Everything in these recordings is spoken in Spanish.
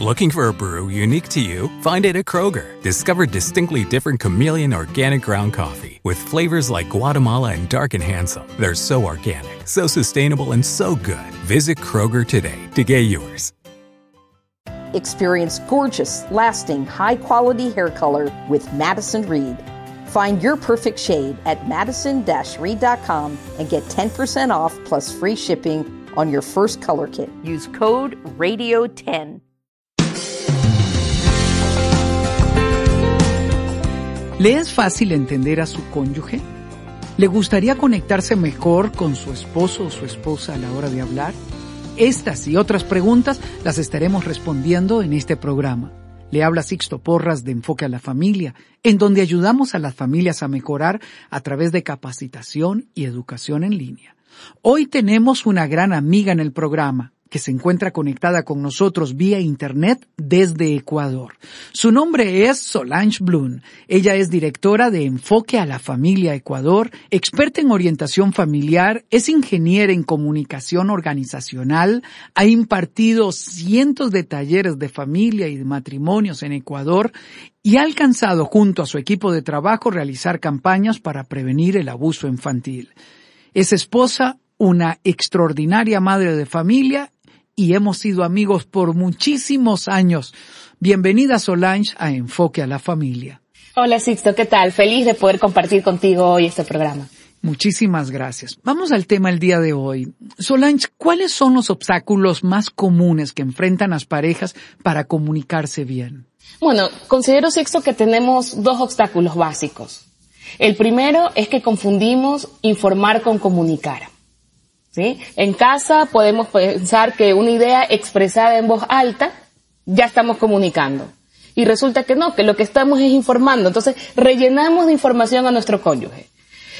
Looking for a brew unique to you? Find it at Kroger. Discover distinctly different chameleon organic ground coffee with flavors like Guatemala and Dark and Handsome. They're so organic, so sustainable, and so good. Visit Kroger today to get yours. Experience gorgeous, lasting, high quality hair color with Madison Reed. Find your perfect shade at madison reed.com and get 10% off plus free shipping on your first color kit. Use code RADIO10. ¿Le es fácil entender a su cónyuge? ¿Le gustaría conectarse mejor con su esposo o su esposa a la hora de hablar? Estas y otras preguntas las estaremos respondiendo en este programa. Le habla Sixto Porras de Enfoque a la Familia, en donde ayudamos a las familias a mejorar a través de capacitación y educación en línea. Hoy tenemos una gran amiga en el programa, que se encuentra conectada con nosotros vía Internet desde Ecuador. Su nombre es Solange Blum. Ella es directora de Enfoque a la Familia Ecuador, experta en orientación familiar, es ingeniera en comunicación organizacional, ha impartido cientos de talleres de familia y de matrimonios en Ecuador y ha alcanzado junto a su equipo de trabajo realizar campañas para prevenir el abuso infantil. Es esposa, una extraordinaria madre de familia y hemos sido amigos por muchísimos años. Bienvenida Solange a Enfoque a la Familia. Hola Sixto, ¿qué tal? Feliz de poder compartir contigo hoy este programa. Muchísimas gracias. Vamos al tema el día de hoy. Solange, ¿cuáles son los obstáculos más comunes que enfrentan las parejas para comunicarse bien? Bueno, considero Sixto que tenemos dos obstáculos básicos. El primero es que confundimos informar con comunicar. ¿Sí? En casa podemos pensar que una idea expresada en voz alta ya estamos comunicando. Y resulta que no, que lo que estamos es informando. Entonces rellenamos de información a nuestro cónyuge.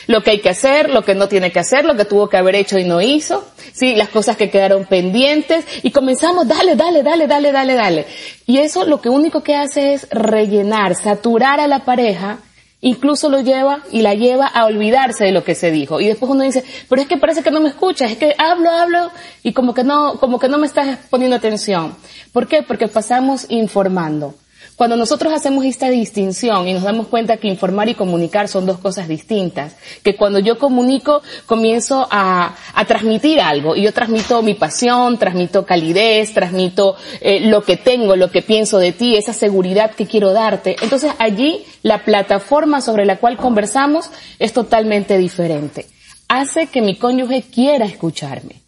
Lo que hay que hacer, lo que no tiene que hacer, lo que tuvo que haber hecho y no hizo, sí, las cosas que quedaron pendientes y comenzamos, dale, dale, dale, dale, dale, dale. Y eso lo que único que hace es rellenar, saturar a la pareja incluso lo lleva y la lleva a olvidarse de lo que se dijo. Y después uno dice, pero es que parece que no me escuchas, es que hablo, hablo y como que no, como que no me estás poniendo atención. ¿Por qué? Porque pasamos informando. Cuando nosotros hacemos esta distinción y nos damos cuenta que informar y comunicar son dos cosas distintas, que cuando yo comunico comienzo a, transmitir algo y yo transmito mi pasión, transmito calidez, transmito eh, lo que tengo, lo que pienso de ti, esa seguridad que quiero darte. Entonces allí la plataforma sobre la cual conversamos es totalmente diferente. Hace que mi cónyuge quiera escucharme,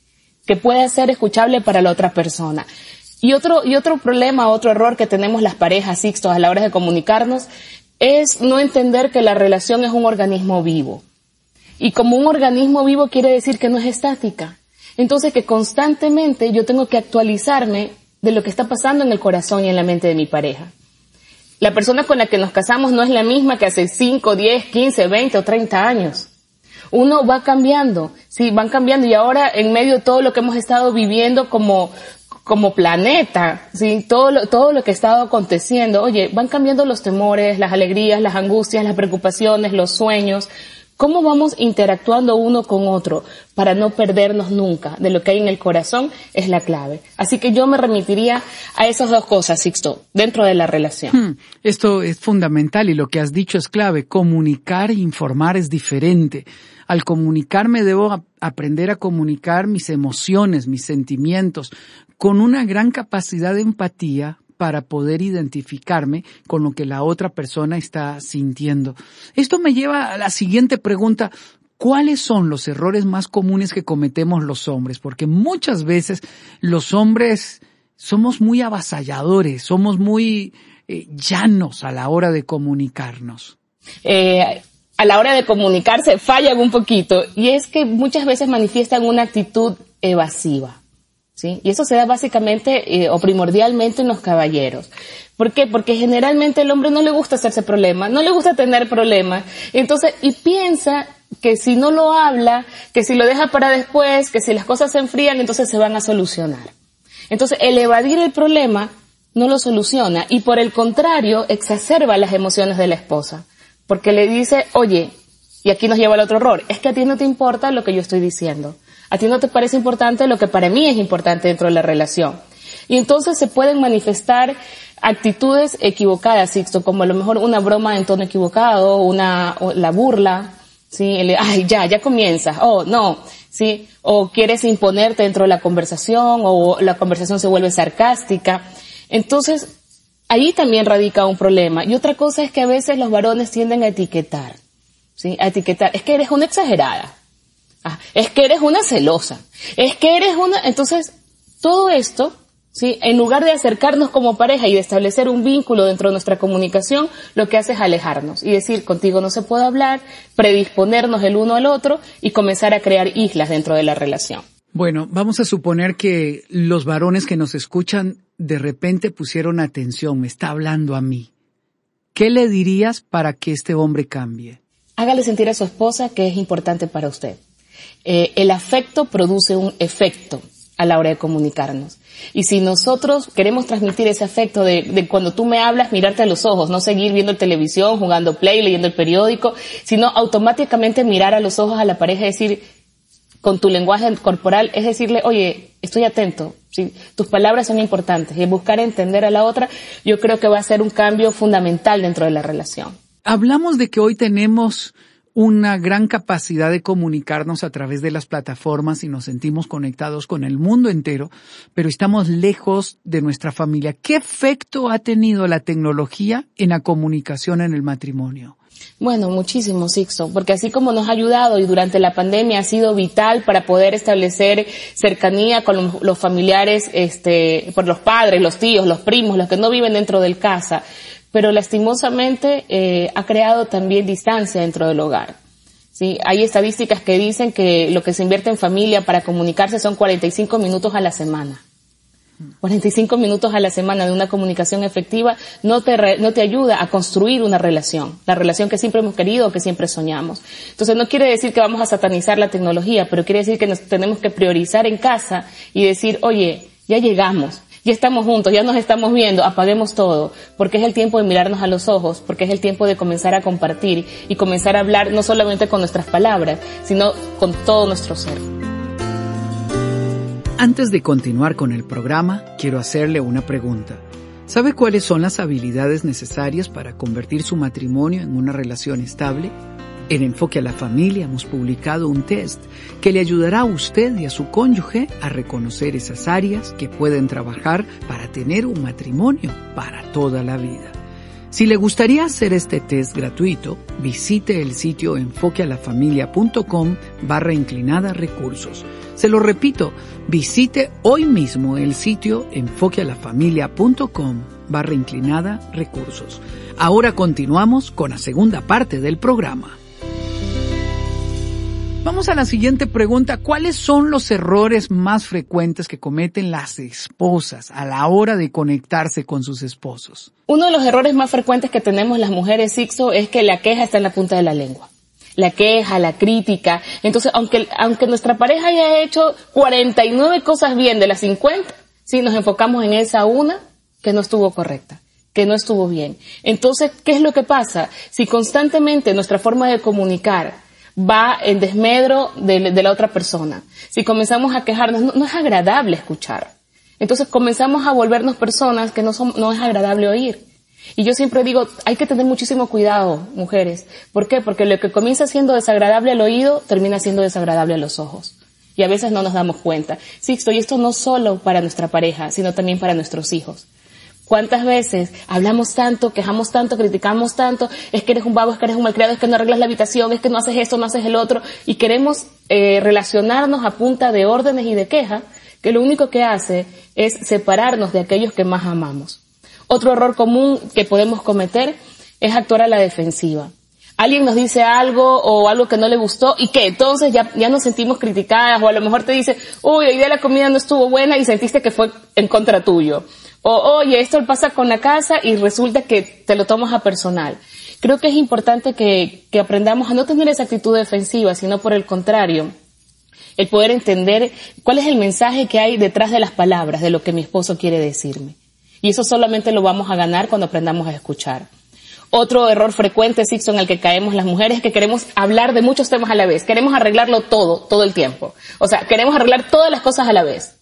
que pueda ser escuchable para la otra persona. Y otro, y otro problema, otro error que tenemos las parejas, Sixto, a la hora de comunicarnos, es no entender que la relación es un organismo vivo. Y como un organismo vivo quiere decir que no es estática. Entonces que constantemente yo tengo que actualizarme de lo que está pasando en el corazón y en la mente de mi pareja. La persona con la que nos casamos no es la misma que hace 5, 10, 15, 20 o 30 años. Uno va cambiando, sí, van cambiando y ahora en medio de todo lo que hemos estado viviendo como, como planeta, ¿sí? Todo lo, todo lo que ha estado aconteciendo, oye, van cambiando los temores, las alegrías, las angustias, las preocupaciones, los sueños. ¿Cómo vamos interactuando uno con otro para no perdernos nunca de lo que hay en el corazón? Es la clave. Así que yo me remitiría a esas dos cosas, Sixto, dentro de la relación. Hmm, esto es fundamental y lo que has dicho es clave. Comunicar e informar es diferente. Al comunicarme debo aprender a comunicar mis emociones, mis sentimientos, con una gran capacidad de empatía para poder identificarme con lo que la otra persona está sintiendo. Esto me lleva a la siguiente pregunta. ¿Cuáles son los errores más comunes que cometemos los hombres? Porque muchas veces los hombres somos muy avasalladores, somos muy eh, llanos a la hora de comunicarnos. Eh, a la hora de comunicarse fallan un poquito y es que muchas veces manifiestan una actitud evasiva. ¿Sí? Y eso se da básicamente eh, o primordialmente en los caballeros. ¿Por qué? Porque generalmente el hombre no le gusta hacerse problemas, no le gusta tener problemas. Entonces, y piensa que si no lo habla, que si lo deja para después, que si las cosas se enfrían, entonces se van a solucionar. Entonces, el evadir el problema no lo soluciona y por el contrario exacerba las emociones de la esposa. Porque le dice, oye, y aquí nos lleva al otro error, es que a ti no te importa lo que yo estoy diciendo. A ti no te parece importante lo que para mí es importante dentro de la relación. Y entonces se pueden manifestar actitudes equivocadas, Sixto, como a lo mejor una broma en tono equivocado, una, la burla, sí, el, ay, ya, ya comienza, oh, no, sí, o quieres imponerte dentro de la conversación, o la conversación se vuelve sarcástica. Entonces, ahí también radica un problema. Y otra cosa es que a veces los varones tienden a etiquetar, sí, a etiquetar, es que eres una exagerada, ah, es que eres una celosa, es que eres una, entonces, todo esto ¿sí? En lugar de acercarnos como pareja y de establecer un vínculo dentro de nuestra comunicación, lo que hace es alejarnos y decir, contigo no se puede hablar, predisponernos el uno al otro y comenzar a crear islas dentro de la relación. Bueno, vamos a suponer que los varones que nos escuchan de repente pusieron atención, me está hablando a mí. ¿Qué le dirías para que este hombre cambie? Hágale sentir a su esposa que es importante para usted. Eh, el afecto produce un efecto a la hora de comunicarnos. Y si nosotros queremos transmitir ese afecto de, cuando tú me hablas, mirarte a los ojos, no seguir viendo televisión, jugando play, leyendo el periódico, sino automáticamente mirar a los ojos a la pareja y decir, con tu lenguaje corporal, es decirle, oye, estoy atento, tus palabras son importantes y buscar entender a la otra, yo creo que va a ser un cambio fundamental dentro de la relación. Hablamos de que hoy tenemos una gran capacidad de comunicarnos a través de las plataformas y nos sentimos conectados con el mundo entero, pero estamos lejos de nuestra familia. ¿Qué efecto ha tenido la tecnología en la comunicación en el matrimonio? Bueno, muchísimo, Sixto, porque así como nos ha ayudado y durante la pandemia ha sido vital para poder establecer cercanía con los familiares, este, por los padres, los tíos, los primos, los que no viven dentro del casa, pero lastimosamente eh, ha creado también distancia dentro del hogar. Hay estadísticas que dicen que lo que se invierte en familia para comunicarse son 45 minutos a la semana. 45 minutos a la semana de una comunicación efectiva no te, no te ayuda a construir una relación, la relación que siempre hemos querido, que siempre soñamos. Entonces no quiere decir que vamos a satanizar la tecnología, pero quiere decir que nos tenemos que priorizar en casa y decir, oye, ya llegamos, ya estamos juntos, ya nos estamos viendo, apaguemos todo, porque es el tiempo de mirarnos a los ojos, porque es el tiempo de comenzar a compartir y comenzar a hablar no solamente con nuestras palabras, sino con todo nuestro ser. Antes de continuar con el programa, quiero hacerle una pregunta. ¿Sabe cuáles son las habilidades necesarias para convertir su matrimonio en una relación estable? En Enfoque a la Familia hemos publicado un test que le ayudará a usted y a su cónyuge a reconocer esas áreas que pueden trabajar para tener un matrimonio para toda la vida. Si le gustaría hacer este test gratuito, visite el sitio enfoquealafamilia.com barra inclinada recursos. Se lo repito, visite hoy mismo el sitio enfoquealafamilia.com barra inclinada recursos. Ahora continuamos con la segunda parte del programa. Vamos a la siguiente pregunta. ¿Cuáles son los errores más frecuentes que cometen las esposas a la hora de conectarse con sus esposos? Uno de los errores más frecuentes que tenemos las mujeres, Sixo, es que la queja está en la punta de la lengua. La queja, la crítica. Entonces, aunque, aunque nuestra pareja haya hecho 49 cosas bien de las 50, sí, nos enfocamos en esa una que no estuvo correcta que no estuvo bien. Entonces, ¿qué es lo que pasa? Si constantemente nuestra forma de comunicar va en desmedro de, la otra persona. Si comenzamos a quejarnos, no, es agradable escuchar. Entonces comenzamos a volvernos personas que no, son, no es agradable oír. Y yo siempre digo, hay que tener muchísimo cuidado, mujeres. ¿Por qué? Porque lo que comienza siendo desagradable al oído, termina siendo desagradable a los ojos. Y a veces no nos damos cuenta. Sí, y esto no solo para nuestra pareja, sino también para nuestros hijos. ¿Cuántas veces hablamos tanto, quejamos tanto, criticamos tanto, es que eres un babo, es que eres un malcriado, es que no arreglas la habitación, es que no haces esto, no haces el otro, y queremos eh, relacionarnos a punta de órdenes y de quejas, que lo único que hace es separarnos de aquellos que más amamos. Otro error común que podemos cometer es actuar a la defensiva. Alguien nos dice algo o algo que no le gustó y que entonces ya, ya nos sentimos criticadas o a lo mejor te dice, uy, hoy día la comida no estuvo buena y sentiste que fue en contra tuyo o, oye, esto pasa con la casa y resulta que te lo tomas a personal. Creo que es importante que, aprendamos a no tener esa actitud defensiva, sino por el contrario, el poder entender cuál es el mensaje que hay detrás de las palabras, de lo que mi esposo quiere decirme. Y eso solamente lo vamos a ganar cuando aprendamos a escuchar. Otro error frecuente, Sixto, en el que caemos las mujeres es que queremos hablar de muchos temas a la vez. Queremos arreglarlo todo, todo el tiempo. O sea, queremos arreglar todas las cosas a la vez.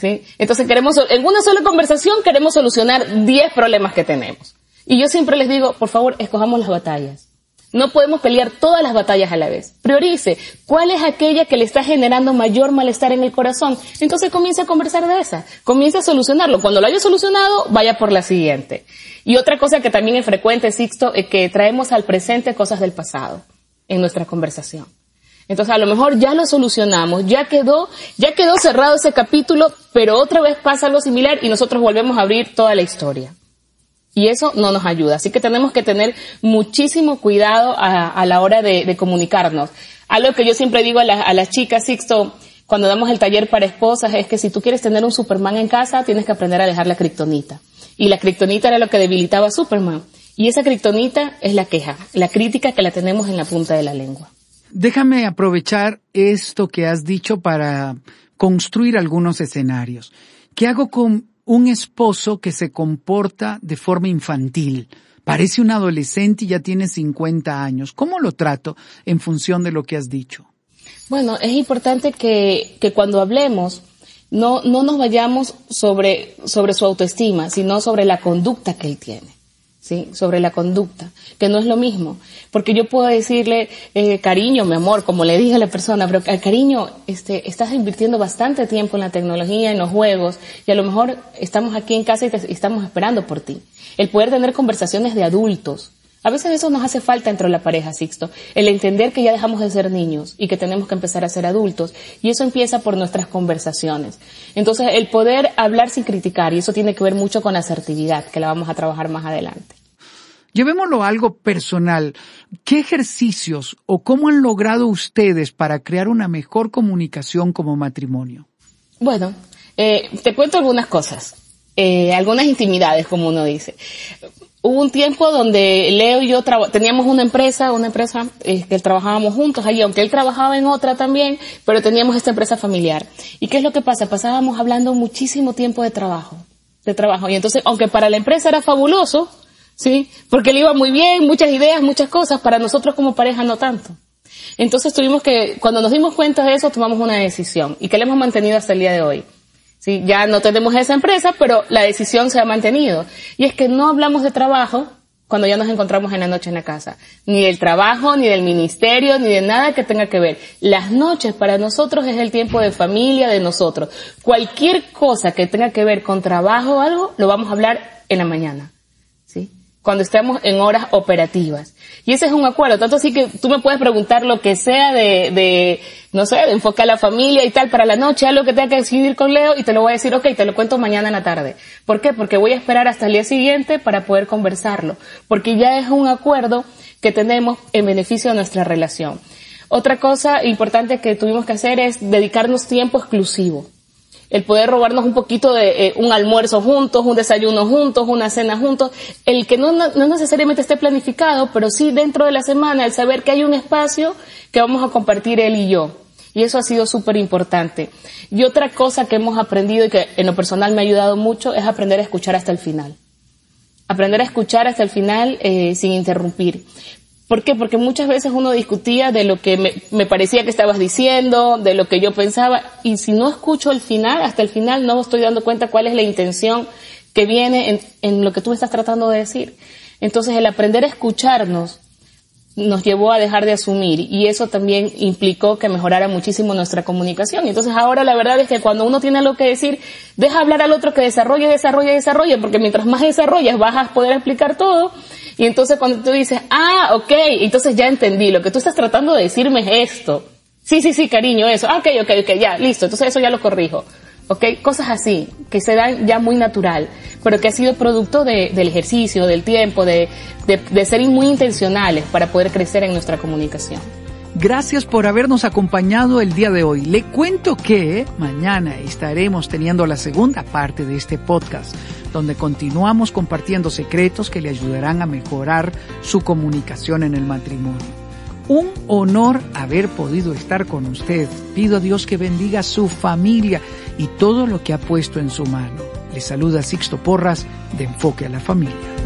Entonces queremos, en una sola conversación queremos solucionar 10 problemas que tenemos. Y yo siempre les digo, por favor, escojamos las batallas. No podemos pelear todas las batallas a la vez. Priorice cuál es aquella que le está generando mayor malestar en el corazón. Entonces comience a conversar de esa. Comience a solucionarlo. Cuando lo haya solucionado, vaya por la siguiente. Y otra cosa que también es frecuente, Sixto, es que traemos al presente cosas del pasado en nuestra conversación. Entonces a lo mejor ya lo solucionamos, ya quedó, ya quedó cerrado ese capítulo, pero otra vez pasa algo similar y nosotros volvemos a abrir toda la historia. Y eso no nos ayuda. Así que tenemos que tener muchísimo cuidado a, la hora de, comunicarnos. Algo que yo siempre digo a, a las chicas, Sixto, cuando damos el taller para esposas, es que si tú quieres tener un Superman en casa, tienes que aprender a dejar la kriptonita. Y la kriptonita era lo que debilitaba a Superman. Y esa kriptonita es la queja, la crítica que la tenemos en la punta de la lengua. Déjame aprovechar esto que has dicho para construir algunos escenarios. ¿Qué hago con un esposo que se comporta de forma infantil? Parece un adolescente y ya tiene 50 años. ¿Cómo lo trato en función de lo que has dicho? Bueno, es importante que, que cuando hablemos no, no nos vayamos sobre, sobre su autoestima, sino sobre la conducta que él tiene. ¿Sí? sobre la conducta, que no es lo mismo. Porque yo puedo decirle, eh, cariño, mi amor, como le dije a la persona, pero eh, cariño, este, estás invirtiendo bastante tiempo en la tecnología, en los juegos, y a lo mejor estamos aquí en casa y, y estamos esperando por ti. El poder tener conversaciones de adultos, a veces eso nos hace falta entre la pareja, Sixto, el entender que ya dejamos de ser niños y que tenemos que empezar a ser adultos. Y eso empieza por nuestras conversaciones. Entonces, el poder hablar sin criticar, y eso tiene que ver mucho con asertividad, que la vamos a trabajar más adelante. Llevémoslo a algo personal. ¿Qué ejercicios o cómo han logrado ustedes para crear una mejor comunicación como matrimonio? Bueno, eh, te cuento algunas cosas, eh, algunas intimidades, como uno dice hubo un tiempo donde Leo y yo teníamos una empresa, una empresa eh, que trabajábamos juntos allí, aunque él trabajaba en otra también, pero teníamos esta empresa familiar. ¿Y qué es lo que pasa? Pasábamos hablando muchísimo tiempo de trabajo, de trabajo. Y entonces, aunque para la empresa era fabuloso, ¿sí? Porque le iba muy bien, muchas ideas, muchas cosas, para nosotros como pareja no tanto. Entonces tuvimos que, cuando nos dimos cuenta de eso, tomamos una decisión y que la hemos mantenido hasta el día de hoy. ¿sí? Ya no tenemos esa empresa, pero la decisión se ha mantenido. Y es que no hablamos de trabajo cuando ya nos encontramos en la noche en la casa. Ni del trabajo, ni del ministerio, ni de nada que tenga que ver. Las noches para nosotros es el tiempo de familia de nosotros. Cualquier cosa que tenga que ver con trabajo o algo, lo vamos a hablar en la mañana cuando estemos en horas operativas. Y ese es un acuerdo, tanto así que tú me puedes preguntar lo que sea de, de no sé, de enfoque a la familia y tal para la noche, algo que tenga que decidir con Leo y te lo voy a decir, ok, te lo cuento mañana en la tarde. ¿Por qué? Porque voy a esperar hasta el día siguiente para poder conversarlo, porque ya es un acuerdo que tenemos en beneficio de nuestra relación. Otra cosa importante que tuvimos que hacer es dedicarnos tiempo exclusivo el poder robarnos un poquito de eh, un almuerzo juntos, un desayuno juntos, una cena juntos, el que no, no, necesariamente esté planificado, pero sí dentro de la semana, el saber que hay un espacio que vamos a compartir él y yo. Y eso ha sido súper importante. Y otra cosa que hemos aprendido y que en lo personal me ha ayudado mucho es aprender a escuchar hasta el final. Aprender a escuchar hasta el final eh, sin interrumpir. ¿Por qué? Porque muchas veces uno discutía de lo que me, parecía que estabas diciendo, de lo que yo pensaba, y si no escucho el final, hasta el final no estoy dando cuenta cuál es la intención que viene en, en lo que tú estás tratando de decir. Entonces el aprender a escucharnos nos llevó a dejar de asumir y eso también implicó que mejorara muchísimo nuestra comunicación. Entonces ahora la verdad es que cuando uno tiene algo que decir, deja hablar al otro que desarrolle, desarrolle, desarrolle, porque mientras más desarrollas vas a poder explicar todo y entonces cuando tú dices, ah, ok, entonces ya entendí, lo que tú estás tratando de decirme es esto. Sí, sí, sí, cariño, eso. Ah, ok, ok, ok, ya, listo. Entonces eso ya lo corrijo. ¿ok? Cosas así, que se dan ya muy natural, pero que ha sido producto del ejercicio, del tiempo, de, de ser muy intencionales para poder crecer en nuestra comunicación. Gracias por habernos acompañado el día de hoy. Le cuento que mañana estaremos teniendo la segunda parte de este podcast, donde continuamos compartiendo secretos que le ayudarán a mejorar su comunicación en el matrimonio. Un honor haber podido estar con usted. Pido a Dios que bendiga su familia y todo lo que ha puesto en su mano. Le saluda Sixto Porras de Enfoque a la Familia.